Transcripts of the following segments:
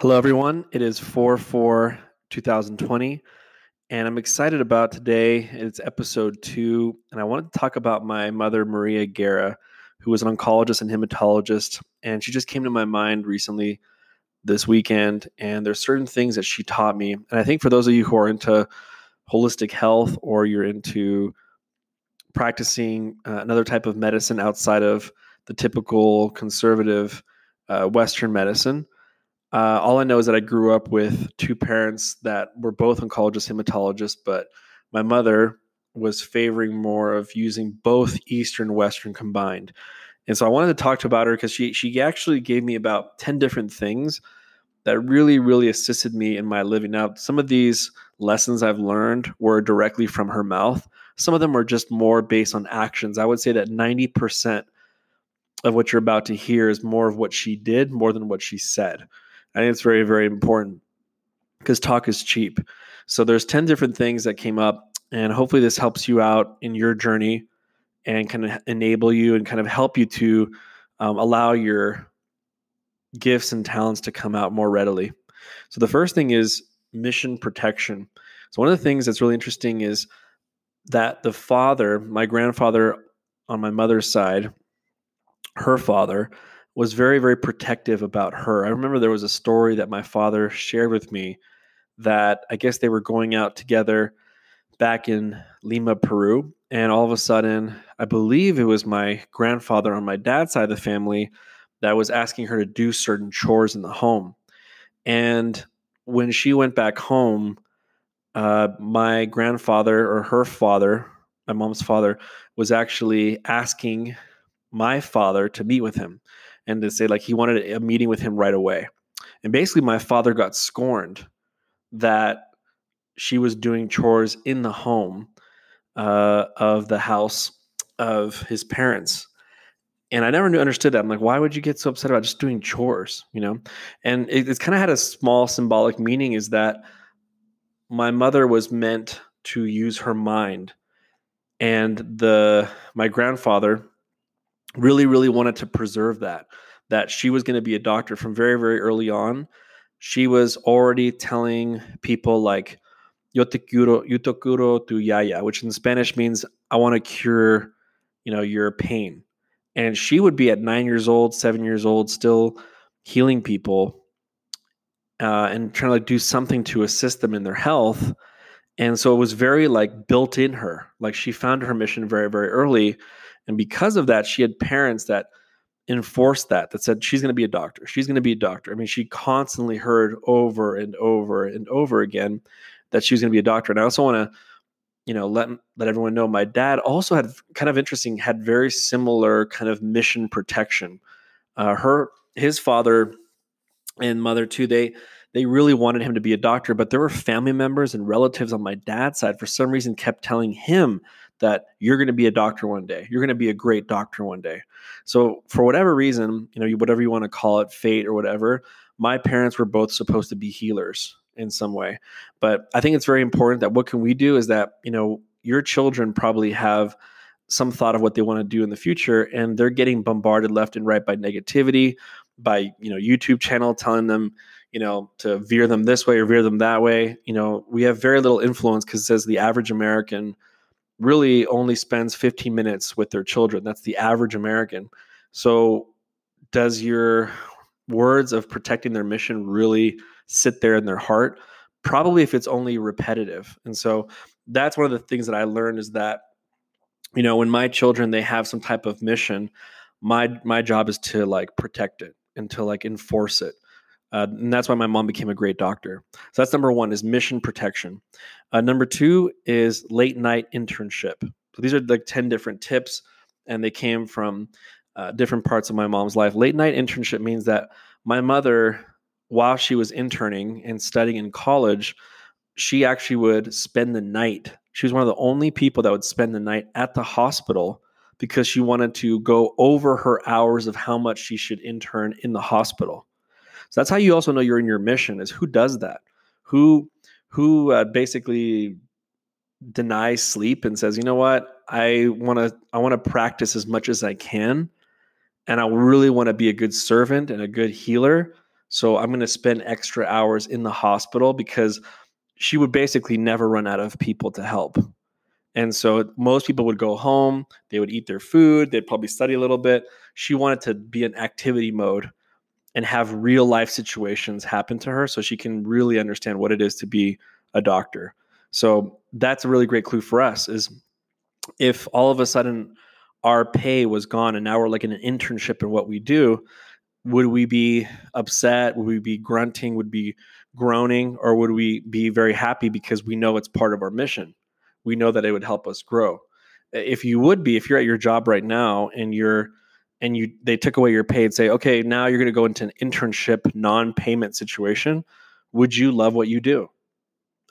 Hello, everyone. It is 4 4 2020, and I'm excited about today. It's episode two, and I wanted to talk about my mother, Maria Guerra, who was an oncologist and hematologist. And she just came to my mind recently this weekend, and there's certain things that she taught me. And I think for those of you who are into holistic health or you're into practicing uh, another type of medicine outside of the typical conservative uh, Western medicine, uh, all I know is that I grew up with two parents that were both oncologists, hematologists, but my mother was favoring more of using both Eastern Western combined. And so I wanted to talk to about her because she she actually gave me about 10 different things that really, really assisted me in my living. Now, some of these lessons I've learned were directly from her mouth. Some of them were just more based on actions. I would say that 90% of what you're about to hear is more of what she did more than what she said. I think it's very, very important because talk is cheap. So there's 10 different things that came up, and hopefully this helps you out in your journey and kind of enable you and kind of help you to um, allow your gifts and talents to come out more readily. So the first thing is mission protection. So one of the things that's really interesting is that the father, my grandfather on my mother's side, her father was very, very protective about her. I remember there was a story that my father shared with me that I guess they were going out together back in Lima, Peru. And all of a sudden, I believe it was my grandfather on my dad's side of the family that was asking her to do certain chores in the home. And when she went back home, uh, my grandfather or her father, my mom's father, was actually asking my father to meet with him and to say like he wanted a meeting with him right away. And basically, my father got scorned that she was doing chores in the home uh, of the house of his parents. And I never knew, understood that. I'm like, why would you get so upset about just doing chores? You know, and it, it's kind of had a small symbolic meaning is that my mother was meant to use her mind, and the my grandfather really, really wanted to preserve that, that she was going to be a doctor from very, very early on. She was already telling people like, yo te curo, yo te curo tu yaya, which in Spanish means I want to cure, you know, your pain. And she would be at nine years old, seven years old, still healing people uh, and trying to like do something to assist them in their health. And so it was very like built in her. Like she found her mission very, very early. And because of that, she had parents that enforced that, that said, she's going to be a doctor. She's going to be a doctor. I mean, she constantly heard over and over and over again that she was going to be a doctor. And I also want to, you know, let, let everyone know my dad also had kind of interesting, had very similar kind of mission protection. Uh, her, his father and mother too, they, they really wanted him to be a doctor, but there were family members and relatives on my dad's side for some reason kept telling him that you're going to be a doctor one day. You're going to be a great doctor one day. So for whatever reason, you know, whatever you want to call it, fate or whatever, my parents were both supposed to be healers in some way. But I think it's very important that what can we do is that, you know, your children probably have some thought of what they want to do in the future and they're getting bombarded left and right by negativity, by, you know, YouTube channel telling them, you know, to veer them this way or veer them that way. You know, we have very little influence because it says the average American really only spends 15 minutes with their children. That's the average American. So, does your words of protecting their mission really sit there in their heart? Probably if it's only repetitive. And so, that's one of the things that I learned is that, you know, when my children they have some type of mission, my my job is to like protect it and to like enforce it. Uh, and that's why my mom became a great doctor. So that's number one is mission protection. Uh, number two is late night internship. So these are like 10 different tips, and they came from uh, different parts of my mom's life. Late night internship means that my mother, while she was interning and studying in college, she actually would spend the night. She was one of the only people that would spend the night at the hospital because she wanted to go over her hours of how much she should intern in the hospital. So that's how you also know you're in your mission is who does that? Who who uh, basically denies sleep and says, "You know what? I want to I want to practice as much as I can and I really want to be a good servant and a good healer, So I'm going to spend extra hours in the hospital because she would basically never run out of people to help. And so most people would go home, they would eat their food, they'd probably study a little bit. She wanted to be in activity mode and have real life situations happen to her so she can really understand what it is to be a doctor. So that's a really great clue for us is if all of a sudden our pay was gone and now we're like in an internship in what we do, would we be upset? Would we be grunting? Would be groaning? Or would we be very happy because we know it's part of our mission? We know that it would help us grow. If you would be, if you're at your job right now and you're and you they took away your pay and say, okay, now you're going to go into an internship non-payment situation, would you love what you do?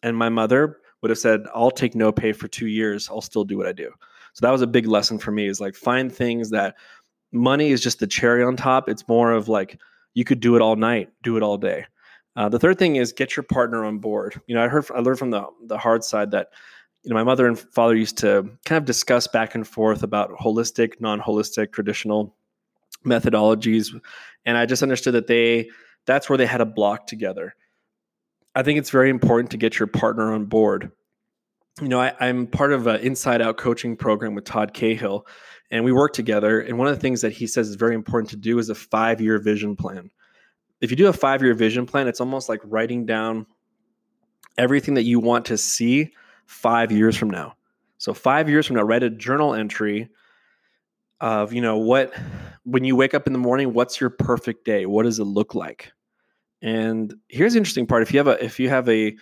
And my mother would have said, I'll take no pay for two years. I'll still do what I do. So that was a big lesson for me is like find things that money is just the cherry on top. It's more of like you could do it all night, do it all day. Uh, the third thing is get your partner on board. You know, I heard I learned from the the hard side that you know my mother and father used to kind of discuss back and forth about holistic, non-holistic, traditional methodologies, and I just understood that they that's where they had a block together. I think it's very important to get your partner on board. You know, I, am part of an inside out coaching program with Todd Cahill, and we work together. And one of the things that he says is very important to do is a five year vision plan. If you do a five year vision plan, it's almost like writing down everything that you want to see five years from now. So, five years from now, write a journal entry of, you know, what, when you wake up in the morning, what's your perfect day? What does it look like? And here's the interesting part: if you have a if you have a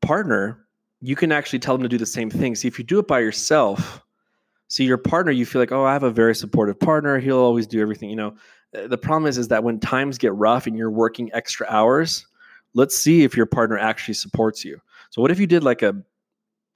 partner, you can actually tell them to do the same thing. See, if you do it by yourself, see your partner, you feel like, oh, I have a very supportive partner. He'll always do everything. You know, uh, the problem is is that when times get rough and you're working extra hours, let's see if your partner actually supports you. So what if you did like a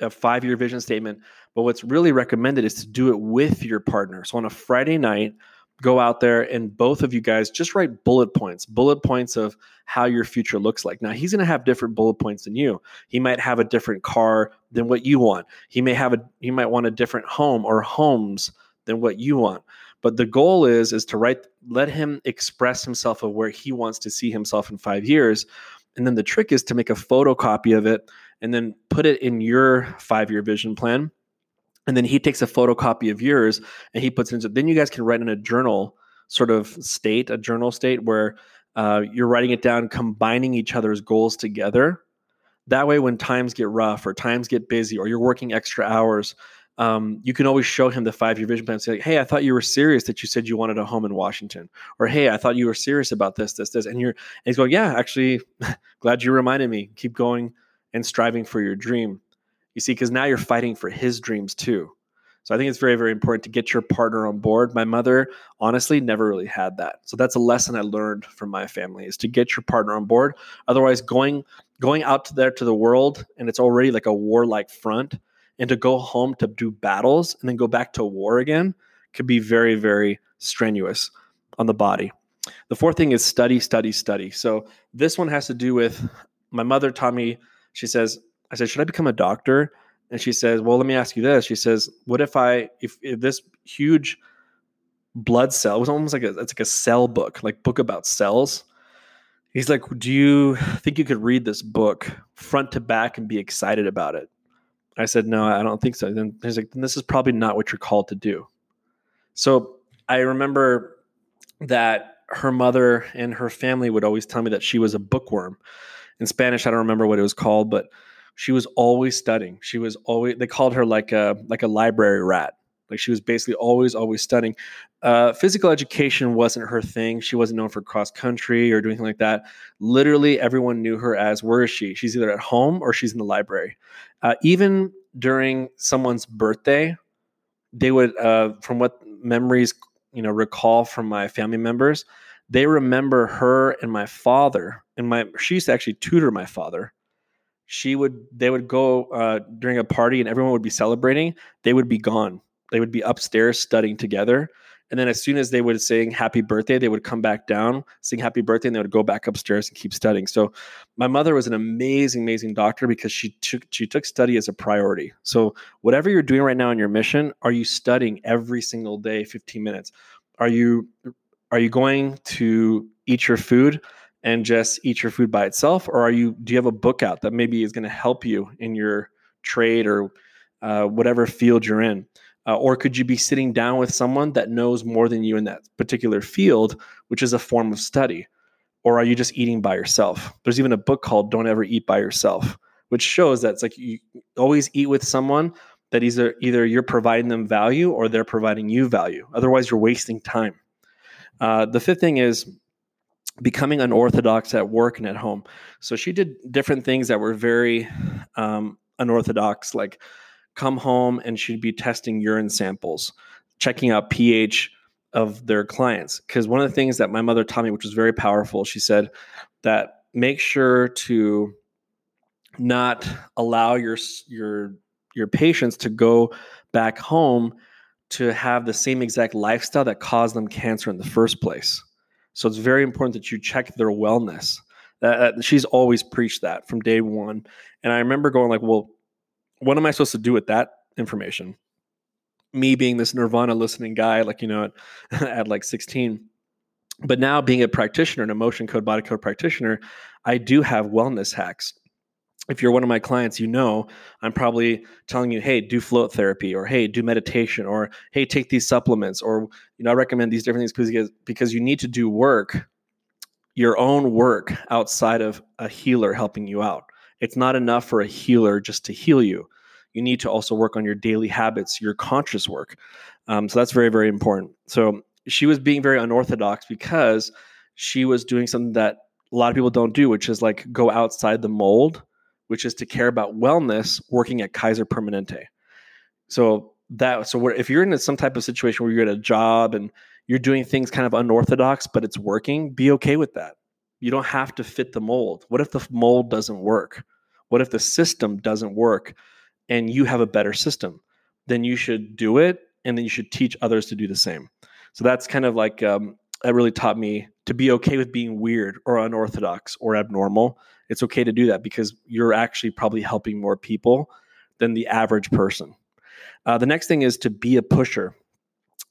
a five year vision statement? But what's really recommended is to do it with your partner. So on a Friday night, go out there and both of you guys just write bullet points, bullet points of how your future looks like. Now, he's going to have different bullet points than you. He might have a different car than what you want. He may have a he might want a different home or homes than what you want. But the goal is is to write let him express himself of where he wants to see himself in 5 years. And then the trick is to make a photocopy of it and then put it in your 5-year vision plan and then he takes a photocopy of yours and he puts it into then you guys can write in a journal sort of state a journal state where uh, you're writing it down combining each other's goals together that way when times get rough or times get busy or you're working extra hours um, you can always show him the five year vision plan and say, Hey, I thought you were serious that you said you wanted a home in Washington. Or, Hey, I thought you were serious about this, this, this. And you're, and he's going, Yeah, actually, glad you reminded me. Keep going and striving for your dream. You see, because now you're fighting for his dreams too. So I think it's very, very important to get your partner on board. My mother, honestly, never really had that. So that's a lesson I learned from my family is to get your partner on board. Otherwise, going going out there to the world and it's already like a warlike front, and to go home to do battles and then go back to war again could be very, very strenuous on the body. The fourth thing is study, study, study. So this one has to do with my mother taught me. She says I said, should I become a doctor? And she says, well, let me ask you this. She says, what if I, if, if this huge blood cell, it was almost like a, it's like a cell book, like book about cells. He's like, do you think you could read this book front to back and be excited about it? I said, no, I don't think so. Then he's like, then this is probably not what you're called to do. So I remember that her mother and her family would always tell me that she was a bookworm. In Spanish, I don't remember what it was called, but she was always studying. She was always they called her like a like a library rat. Like she was basically always always studying. Uh, physical education wasn't her thing. She wasn't known for cross country or doing anything like that. Literally, everyone knew her as where is she? She's either at home or she's in the library. Uh, even during someone's birthday, they would, uh, from what memories you know recall from my family members, they remember her and my father. And my she used to actually tutor my father. She would they would go uh, during a party and everyone would be celebrating they would be gone. They would be upstairs studying together. And then as soon as they would sing happy birthday they would come back down sing happy birthday and they would go back upstairs and keep studying. So my mother was an amazing amazing doctor because she took she took study as a priority. So whatever you're doing right now in your mission are you studying every single day 15 minutes? Are you are you going to eat your food and just eat your food by itself? Or are you do you have a book out that maybe is going to help you in your trade or uh, whatever field you're in? Uh, or could you be sitting down with someone that knows more than you in that particular field which is a form of study? Or are you just eating by yourself? There's even a book called don't ever eat by yourself which shows that it's like you always eat with someone that either either you're providing them value or they're providing you value. Otherwise you're wasting time uh, the fifth thing is becoming unorthodox at work and at home. So she did different things that were very um, unorthodox, like come home and she'd be testing urine samples, checking out pH of their clients. Because one of the things that my mother taught me, which was very powerful, she said that make sure to not allow your your your patients to go back home to have the same exact lifestyle that caused them cancer in the first place. So it's very important that you check their wellness. Uh, she's always preached that from day one. And I remember going like, well, what am I supposed to do with that information? Me being this Nirvana listening guy, like, you know, at, at like 16. But now being a practitioner, an emotion code, body code practitioner, I do have wellness hacks if you're one of my clients, you know I'm probably telling you, hey, do float therapy, or hey, do meditation, or hey, take these supplements, or you know, I recommend these different things because because you need to do work, your own work outside of a healer helping you out. It's not enough for a healer just to heal you. You need to also work on your daily habits, your conscious work. Um, so that's very, very important. So she was being very unorthodox because she was doing something that a lot of people don't do, which is like go outside the mold which is to care about wellness working at Kaiser Permanente. So that so if you're in some type of situation where you're at a job and you're doing things kind of unorthodox but it's working, be okay with that. You don't have to fit the mold. What if the mold doesn't work? What if the system doesn't work and you have a better system? Then you should do it and then you should teach others to do the same. So that's kind of like um, that really taught me to be okay with being weird or unorthodox or abnormal. It's okay to do that because you're actually probably helping more people than the average person. Uh, the next thing is to be a pusher.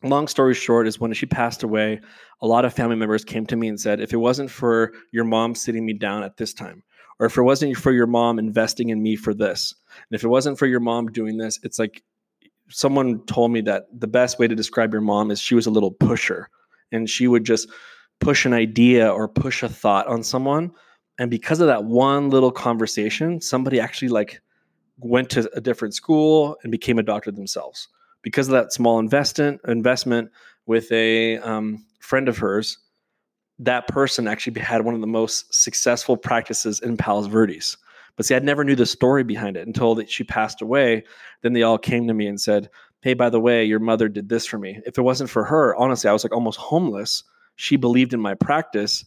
Long story short is when she passed away, a lot of family members came to me and said, if it wasn't for your mom sitting me down at this time, or if it wasn't for your mom investing in me for this, and if it wasn't for your mom doing this, it's like someone told me that the best way to describe your mom is she was a little pusher and she would just push an idea or push a thought on someone. And because of that one little conversation somebody actually like went to a different school and became a doctor themselves. Because of that small investment investment with a um, friend of hers that person actually had one of the most successful practices in palos verdes. But see i never knew the story behind it until that she passed away. Then they all came to me and said hey by the way your mother did this for me if it wasn't for her honestly i was like almost homeless she believed in my practice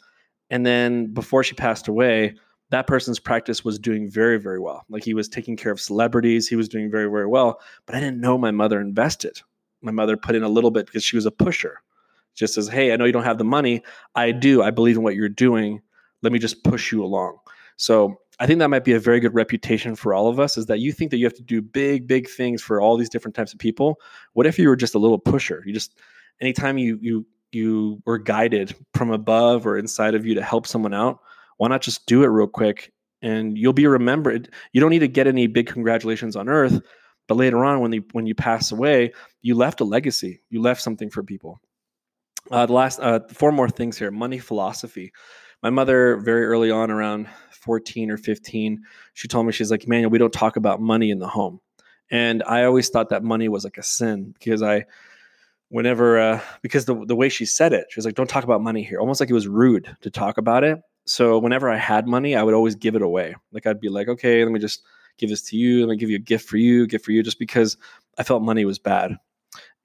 and then before she passed away, that person's practice was doing very, very well. Like he was taking care of celebrities, he was doing very, very well. But I didn't know my mother invested. My mother put in a little bit because she was a pusher. Just as, hey, I know you don't have the money. I do. I believe in what you're doing. Let me just push you along. So I think that might be a very good reputation for all of us is that you think that you have to do big, big things for all these different types of people. What if you were just a little pusher? You just anytime you you you were guided from above or inside of you to help someone out, why not just do it real quick and you'll be remembered. You don't need to get any big congratulations on earth, but later on when you when you pass away, you left a legacy. You left something for people. Uh, the last uh, four more things here: money philosophy. My mother, very early on, around 14 or 15, she told me she's like, "Emmanuel, we don't talk about money in the home." And I always thought that money was like a sin because I whenever uh, because the the way she said it, she was like, "Don't talk about money here," almost like it was rude to talk about it. So whenever I had money, I would always give it away. Like I'd be like, "Okay, let me just give this to you. Let me give you a gift for you, gift for you," just because I felt money was bad.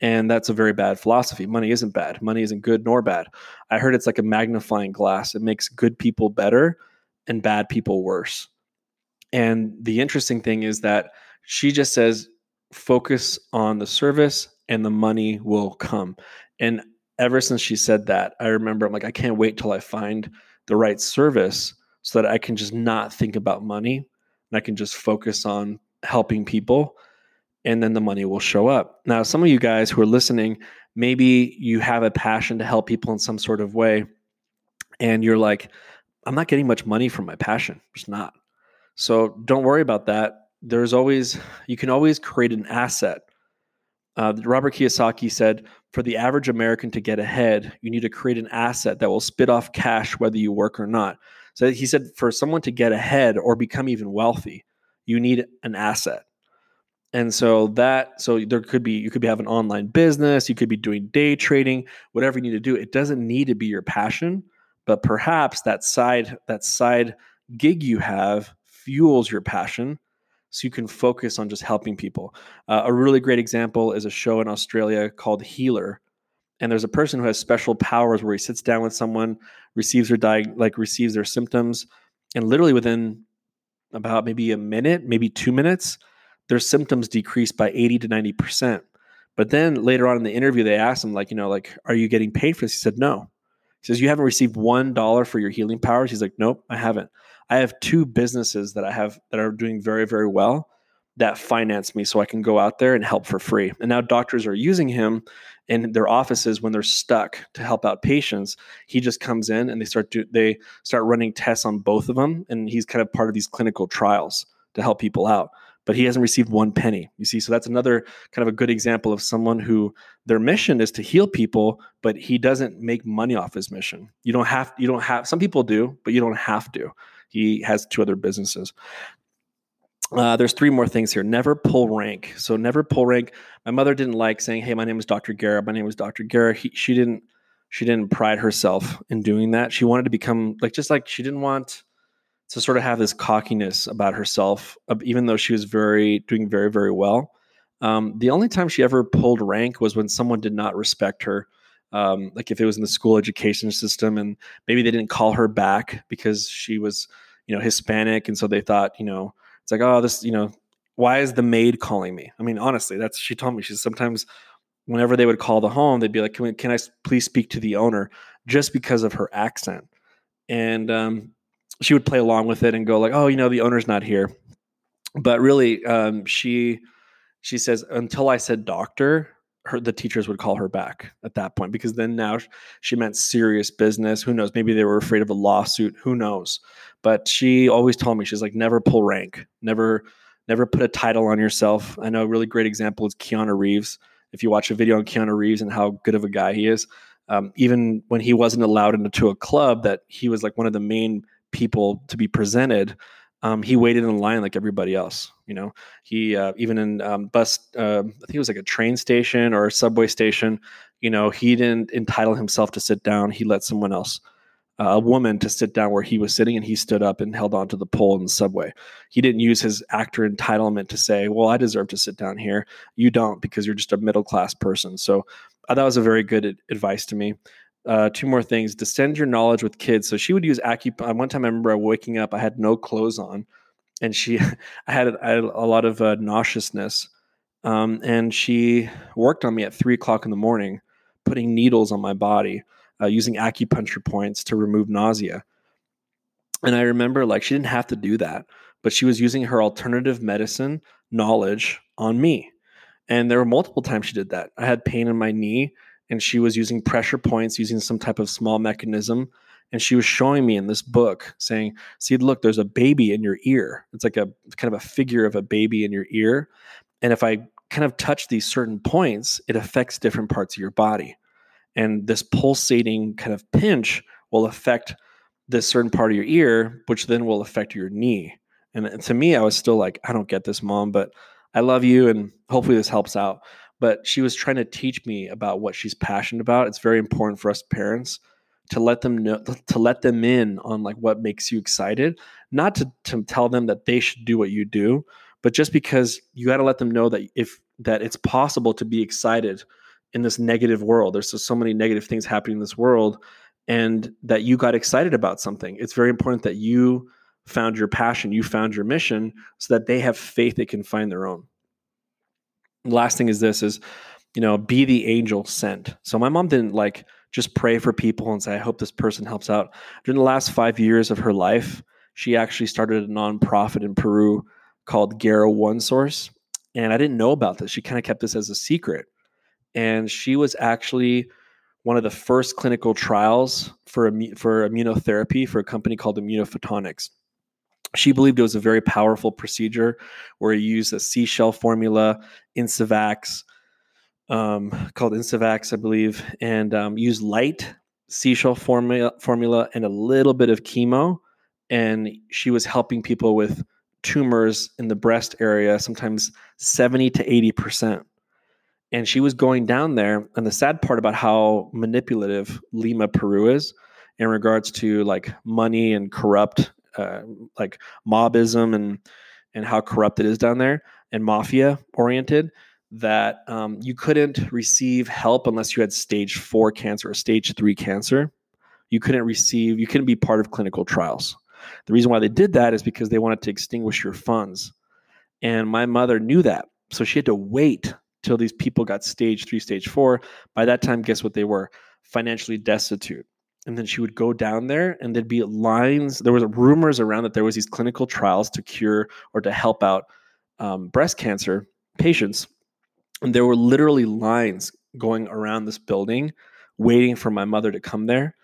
And that's a very bad philosophy. Money isn't bad. Money isn't good nor bad. I heard it's like a magnifying glass. It makes good people better and bad people worse. And the interesting thing is that she just says, focus on the service and the money will come. And ever since she said that, I remember I'm like, I can't wait till I find the right service so that I can just not think about money and I can just focus on helping people and then the money will show up. Now, some of you guys who are listening, maybe you have a passion to help people in some sort of way and you're like, I'm not getting much money from my passion. It's not. So don't worry about that. There's always, you can always create an asset. Uh, Robert Kiyosaki said, for the average American to get ahead, you need to create an asset that will spit off cash whether you work or not. So he said, for someone to get ahead or become even wealthy, you need an asset. And so that so there could be you could be have an online business, you could be doing day trading, whatever you need to do. It doesn't need to be your passion, but perhaps that side that side gig you have fuels your passion so you can focus on just helping people. Uh, a really great example is a show in Australia called Healer. And there's a person who has special powers where he sits down with someone, receives their diag- like receives their symptoms, and literally within about maybe a minute, maybe two minutes, their symptoms decreased by 80 to 90%. But then later on in the interview, they asked him, like, you know, like, are you getting paid for this? He said, no. He says, you haven't received one dollar for your healing powers. He's like, nope, I haven't. I have two businesses that I have that are doing very, very well that finance me so I can go out there and help for free. And now doctors are using him in their offices when they're stuck to help out patients. He just comes in and they start do, they start running tests on both of them and he's kind of part of these clinical trials to help people out but he hasn't received one penny. You see, so that's another kind of a good example of someone who their mission is to heal people, but he doesn't make money off his mission. You don't have, you don't have, some people do, but you don't have to. He has two other businesses. Uh, there's three more things here. Never pull rank. So never pull rank. My mother didn't like saying, "Hey, my name is Dr. Guerra. My name is Dr. Guerra." He, she didn't. She didn't pride herself in doing that. She wanted to become like just like she didn't want to sort of have this cockiness about herself, even though she was very doing very very well. Um, the only time she ever pulled rank was when someone did not respect her. Um, like if it was in the school education system and maybe they didn't call her back because she was, you know, Hispanic, and so they thought, you know, it's like, oh, this, you know, why is the maid calling me? I mean, honestly, that's she told me. She's sometimes whenever they would call the home, they'd be like, can, we, can I please speak to the owner? Just because of her accent. And um, she would play along with it and go like, "Oh, you know, the owner's not here." But really, um, she she says until I said doctor, her the teachers would call her back at that point because then now she meant serious business. Who knows? Maybe they were afraid of a lawsuit. Who knows? But she always told me she's like never pull rank, never never put a title on yourself. I know a really great example is Keanu Reeves. If you watch a video on Keanu Reeves and how good of a guy he is, um, even when he wasn't allowed into a club, that he was like one of the main people to be presented, um, he waited in line like everybody else. You know, he uh, even in um, bus, uh, I think it was like a train station or a subway station. You know, he didn't entitle himself to sit down. He let someone else, uh, a woman, to sit down where he was sitting, and he stood up and held onto the pole in the subway. He didn't use his actor entitlement to say, "Well, I deserve to sit down here." You don't because you're just a middle class person. So uh, that was a very good advice to me uh, two more things descend your knowledge with kids. So she would use acupuncture one time i remember waking up i had no clothes on and she i had, I had a lot of uh, nauseousness um, and she worked on me at three o'clock in the morning putting needles on my body uh, using acupuncture points to remove nausea. And i remember like she didn't have to do that but she was using her alternative medicine knowledge on me. And there were multiple times she did that. I had pain in my knee and she was using pressure points using some type of small mechanism and she was showing me in this book saying see look there's a baby in your ear. It's like a kind of a figure of a baby in your ear and if i kind of touch these certain points it affects different parts of your body and this pulsating kind of pinch will affect this certain part of your ear which then will affect your knee. And to me i was still like i don't get this mom but i love you and hopefully this helps out but she was trying to teach me about what she's passionate about. It's very important for us parents to let them know to let them in on like what makes you excited, not to, to tell them that they should do what you do, but just because you got to let them know that if that it's possible to be excited in this negative world. There's just so many negative things happening in this world and that you got excited about something. It's very important that you found your passion, you found your mission so that they have faith they can find their own last thing is this is you know be the angel sent. So my mom didn't like just pray for people and say i hope this person helps out. During the last five years of her life she actually started a nonprofit in peru called Guerra One Source and i didn't know about this. She kind of kept this as a secret. And she was actually one of the first clinical trials for for immunotherapy for a company called Immunophotonics. She believed it was a very powerful procedure where you use a seashell formula, inCVAX, um, called inCVAX, I believe, and um, use light seashell formula, formula and a little bit of chemo. And she was helping people with tumors in the breast area, sometimes 70 to 80%. And she was going down there. And the sad part about how manipulative Lima, Peru is in regards to like money and corrupt, uh, like mobism and, and how corrupt it is down there and mafia oriented that um, you couldn't receive help unless you had stage four cancer or stage three cancer. You couldn't receive, you couldn't be part of clinical trials. The reason why they did that is because they wanted to extinguish your funds. And my mother knew that. So she had to wait till these people got stage three, stage four. By that time, guess what they were? Financially destitute. And then she would go down there and there'd be lines. There was rumors around that there was these clinical trials to cure or to help out um, breast cancer patients and there were literally lines going around this building waiting for my mother to come there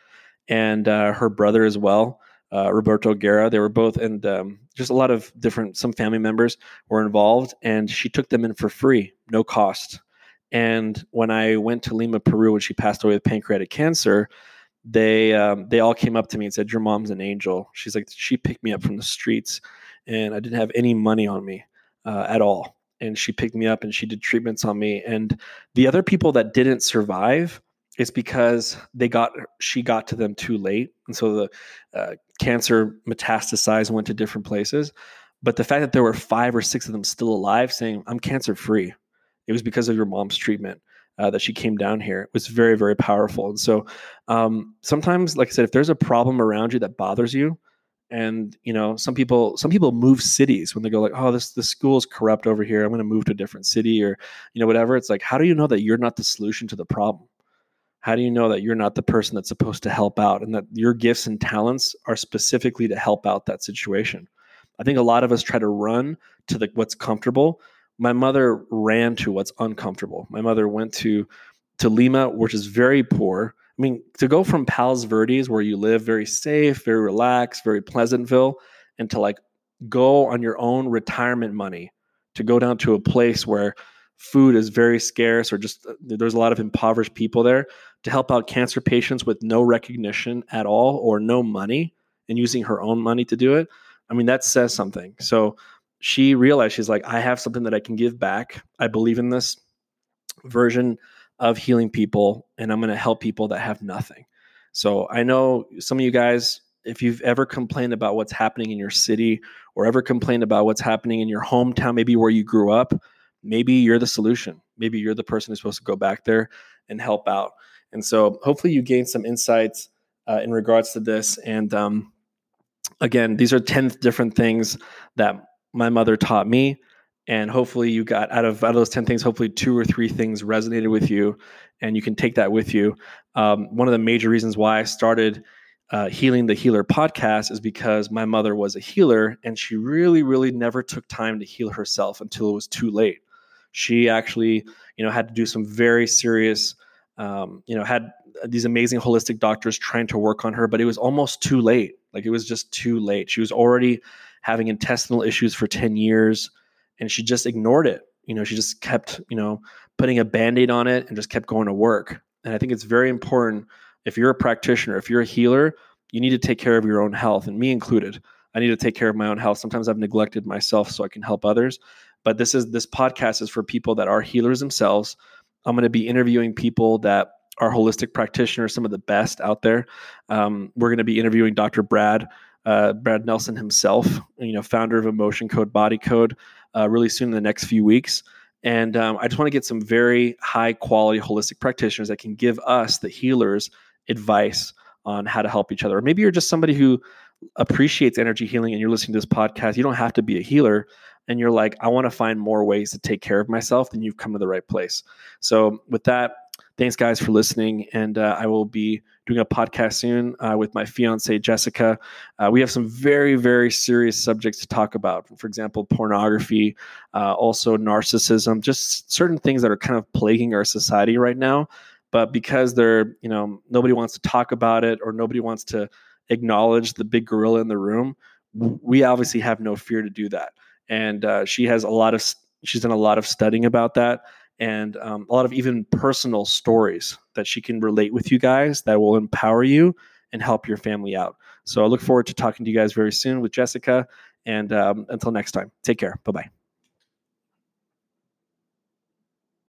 and uh, her brother as well uh, roberto guerra they were both and um, just a lot of different some family members were involved and she took them in for free no cost and when i went to lima peru when she passed away with pancreatic cancer they um, they all came up to me and said your mom's an angel she's like she picked me up from the streets and i didn't have any money on me uh, at all and she picked me up and she did treatments on me. And the other people that didn't survive is because they got she got to them too late, and so the uh, cancer metastasized went to different places. But the fact that there were five or six of them still alive, saying I'm cancer free, it was because of your mom's treatment. Uh, that she came down here it was very very powerful. And so um, sometimes like i said if there's a problem around you that bothers you and you know some people some people move cities when they go like oh this the school is corrupt over here. I'm going to move to a different city or you know whatever it's like how do you know that you're not the solution to the problem? How do you know that you're not the person that's supposed to help out and that your gifts and talents are specifically to help out that situation? I think a lot of us try to run to the what's comfortable my mother ran to what's uncomfortable my mother went to to lima which is very poor I mean, to go from Palos Verdes, where you live, very safe, very relaxed, very Pleasantville, and to like go on your own retirement money to go down to a place where food is very scarce or just uh, there's a lot of impoverished people there to help out cancer patients with no recognition at all or no money and using her own money to do it. I mean, that says something. So she realized she's like, I have something that I can give back. I believe in this version of healing people and I'm going to help people that have nothing. So I know some of you guys, if you've ever complained about what's happening in your city or ever complained about what's happening in your hometown, maybe where you grew up, maybe you're the solution. Maybe you're the person who's supposed to go back there and help out. And so hopefully you gain some insights uh, in regards to this. And um, again, these are 10 different things that my mother taught me and hopefully you got out of out of those 10 things hopefully two or three things resonated with you and you can take that with you. Um, one of the major reasons why i started uh, healing the healer podcast is because my mother was a healer and she really really never took time to heal herself until it was too late. She actually you know had to do some very serious um, you know had these amazing holistic doctors trying to work on her but it was almost too late. Like it was just too late. She was already having intestinal issues for 10 years and she just ignored it. You know, she just kept, you know, putting a band-aid on it and just kept going to work. And I think it's very important if you're a practitioner, if you're a healer, you need to take care of your own health, and me included. I need to take care of my own health. Sometimes I've neglected myself so I can help others. But this is this podcast is for people that are healers themselves. I'm going to be interviewing people that are holistic practitioners, some of the best out there. Um, we're going to be interviewing Dr. Brad, uh, Brad Nelson himself, you know, founder of Emotion Code Body Code uh, really soon in the next few weeks. And um, I just want to get some very high quality holistic practitioners that can give us, the healers, advice on how to help each other. Or maybe you're just somebody who appreciates energy healing and you're listening to this podcast. You don't have to be a healer. And you're like, I want to find more ways to take care of myself, then you've come to the right place. So, with that, thanks guys for listening and uh, i will be doing a podcast soon uh, with my fiance jessica. Uh, we have some very very serious subjects to talk about. For example pornography uh, also narcissism just certain things that are kind of plaguing our society right now. But because they're you know nobody wants to talk about it or nobody wants to acknowledge the big gorilla in the room we obviously have no fear to do that. And uh, she has a lot of she's done a lot of studying about that and um, a lot of even personal stories that she can relate with you guys that will empower you and help your family out. So i look forward to talking to you guys very soon with jessica and um, until next time take care. Bye bye